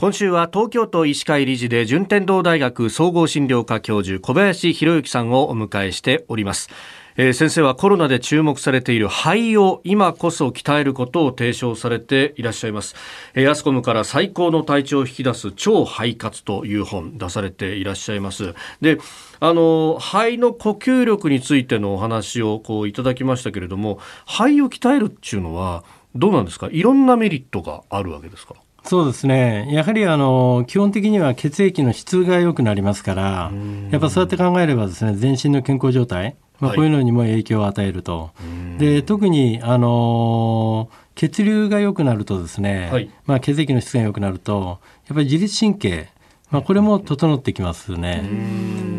今週は東京都医師会理事で順天堂大学総合診療科教授小林博之さんをお迎えしております。えー、先生はコロナで注目されている肺を今こそ鍛えることを提唱されていらっしゃいます、えー、ヤスコムから最高の体調を引き出す超肺活という本出されていらっしゃいます。であの肺の呼吸力についてのお話をこういただきましたけれども肺を鍛えるっていうのはどうなんですか？いろんなメリットがあるわけですか？そうですね。やはりあの基本的には血液の質が良くなりますからやっぱそうやって考えればですね全身の健康状態まあ、こういうのにも影響を与えると。で特に、あのー、血流が良くなるとですね、はい、まあ、血液の質が良くなるとやっぱり自律神経まあ、これも整ってきますね。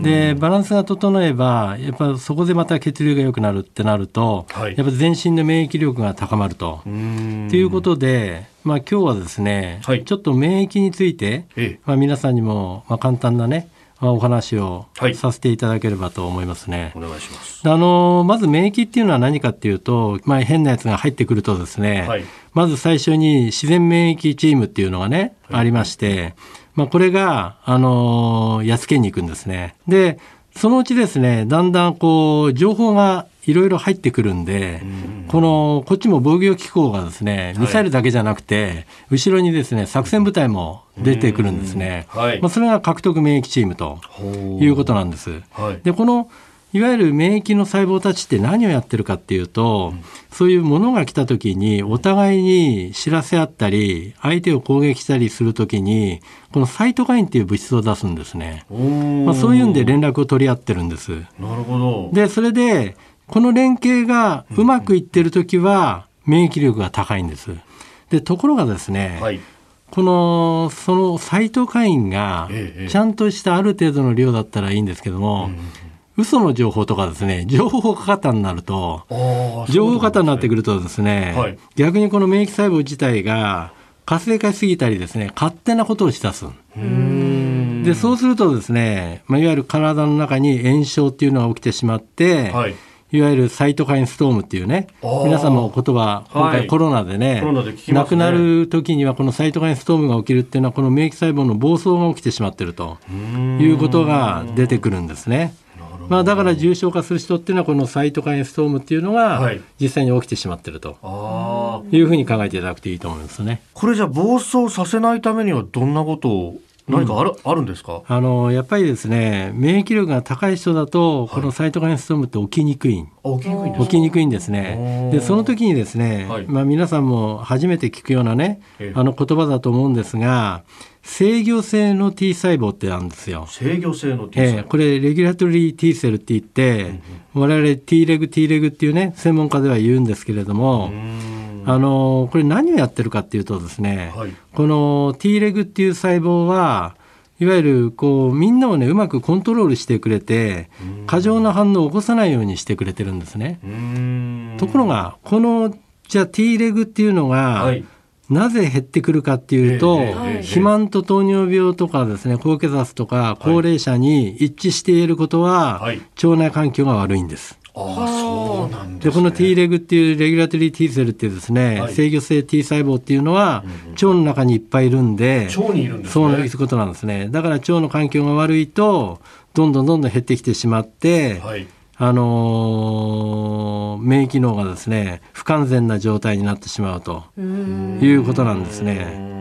でバランスが整えばやっぱそこでまた血流が良くなるってなると、はい、やっぱ全身の免疫力が高まると。ということで、まあ、今日はですね、はい、ちょっと免疫について、まあ、皆さんにも、まあ、簡単なねお話をさせていただければと思いますね。はい、お願いします。あのまず免疫っていうのは何かっていうと、まあ、変なやつが入ってくるとですね、はい、まず最初に自然免疫チームっていうのがね、はい、ありまして、まあ、これがあのやっつけに行くんですね。でそのうちですねだんだんこう情報がいろいろ入ってくるんで、このこっちも防御機構がですねミサイルだけじゃなくて、はい、後ろにですね作戦部隊も出てくるんですね、はい、まあ、それが獲得免疫チームということなんです。はい、でこのいわゆる免疫の細胞たちって何をやってるかっていうと、うん、そういうものが来た時にお互いに知らせ合ったり相手を攻撃したりする時にこのサイトカインっていう物質を出すんですね、まあ、そういうんで連絡を取り合ってるんです。なるほど。でそれでこの連携がうまくいってる時は免疫力が高いんです。でところがですね、はい、このそのサイトカインがちゃんとしたある程度の量だったらいいんですけども、ええ嘘の情報とかですね情報過多になると、情報過多になってくるとですね、はい、逆にこの免疫細胞自体が活性化しすぎたりですね勝手なことをしだす。でそうするとですね、まあ、いわゆる体の中に炎症っていうのが起きてしまって、はい。いわゆるサイトカインストームっていうね、皆さんも言葉、今回コロナでね、はい、亡くなる時にはこのサイトカインストームが起きるっていうのは、この免疫細胞の暴走が起きてしまっているということが出てくるんですね。まあ、だから重症化する人っていうのはこのサイトカインストームっていうのが実際に起きてしまっているというふうに考えていただくといいと思いますね。これじゃ暴走させないためにはどんなことを何かあるうん、あるんですか？あのやっぱりですね免疫力が高い人だと、このサイトカインストームって起きにくい起きにくい起きにくいんですね。でその時にですね、はい、まあ、皆さんも初めて聞くようなねあの言葉だと思うんですが制御性の T 細胞ってあるんですよ。制御性の T 細胞、えー、これレギュラトリー T セルって言って、うんうん、我々 T レグ T レグっていうね専門家では言うんですけれどもあのこれ何をやってるかっていうとですね、はい、この T レグっていう細胞はいわゆるこうみんなをねうまくコントロールしてくれて過剰な反応を起こさないようにしてくれてるんですね。ところがこのじゃあ T レグっていうのが、はい。なぜ減ってくるかっていうと、肥満と糖尿病とかですね高血圧とか高齢者に一致していることは、腸内環境が悪いんです。あそうなんで、ね、この T レグっていうレギュラトリー T セルっていうですね、はい、制御性 T 細胞っていうのは、腸の中にいっぱいいるんで、腸にいるんです、ね、そういうことなんですね。だから腸の環境が悪いと、どんどんどんどん減ってきてしまって、はい、あのー、免疫能がですね不完全な状態になってしまうということなんですね。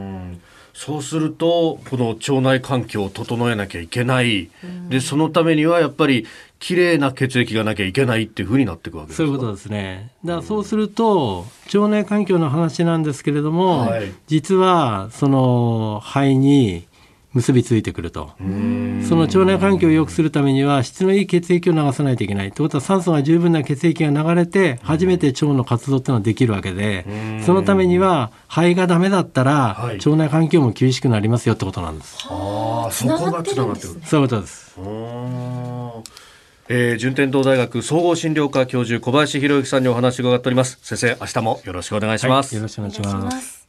そうするとこの腸内環境を整えなきゃいけない。でそのためにはやっぱり綺麗な血液がなきゃいけないっていうふうになっていくわけですそういうことですね。だからそうすると、腸内環境の話なんですけれども、はい、実はその肺に結びついてくると。その腸内環境を良くするためには質のいい血液を流さないといけないということは酸素が十分な血液が流れて初めて腸の活動っていうのはできるわけでそのためには肺がダメだったら、はい、腸内環境も厳しくなりますよってことなんです。ああそこがつながってる、ね、そういうことです。えー、順天堂大学総合診療科教授小林博之さんにお話を伺っております。先生明日もよろしくお願いします、はい、よろしくお願いします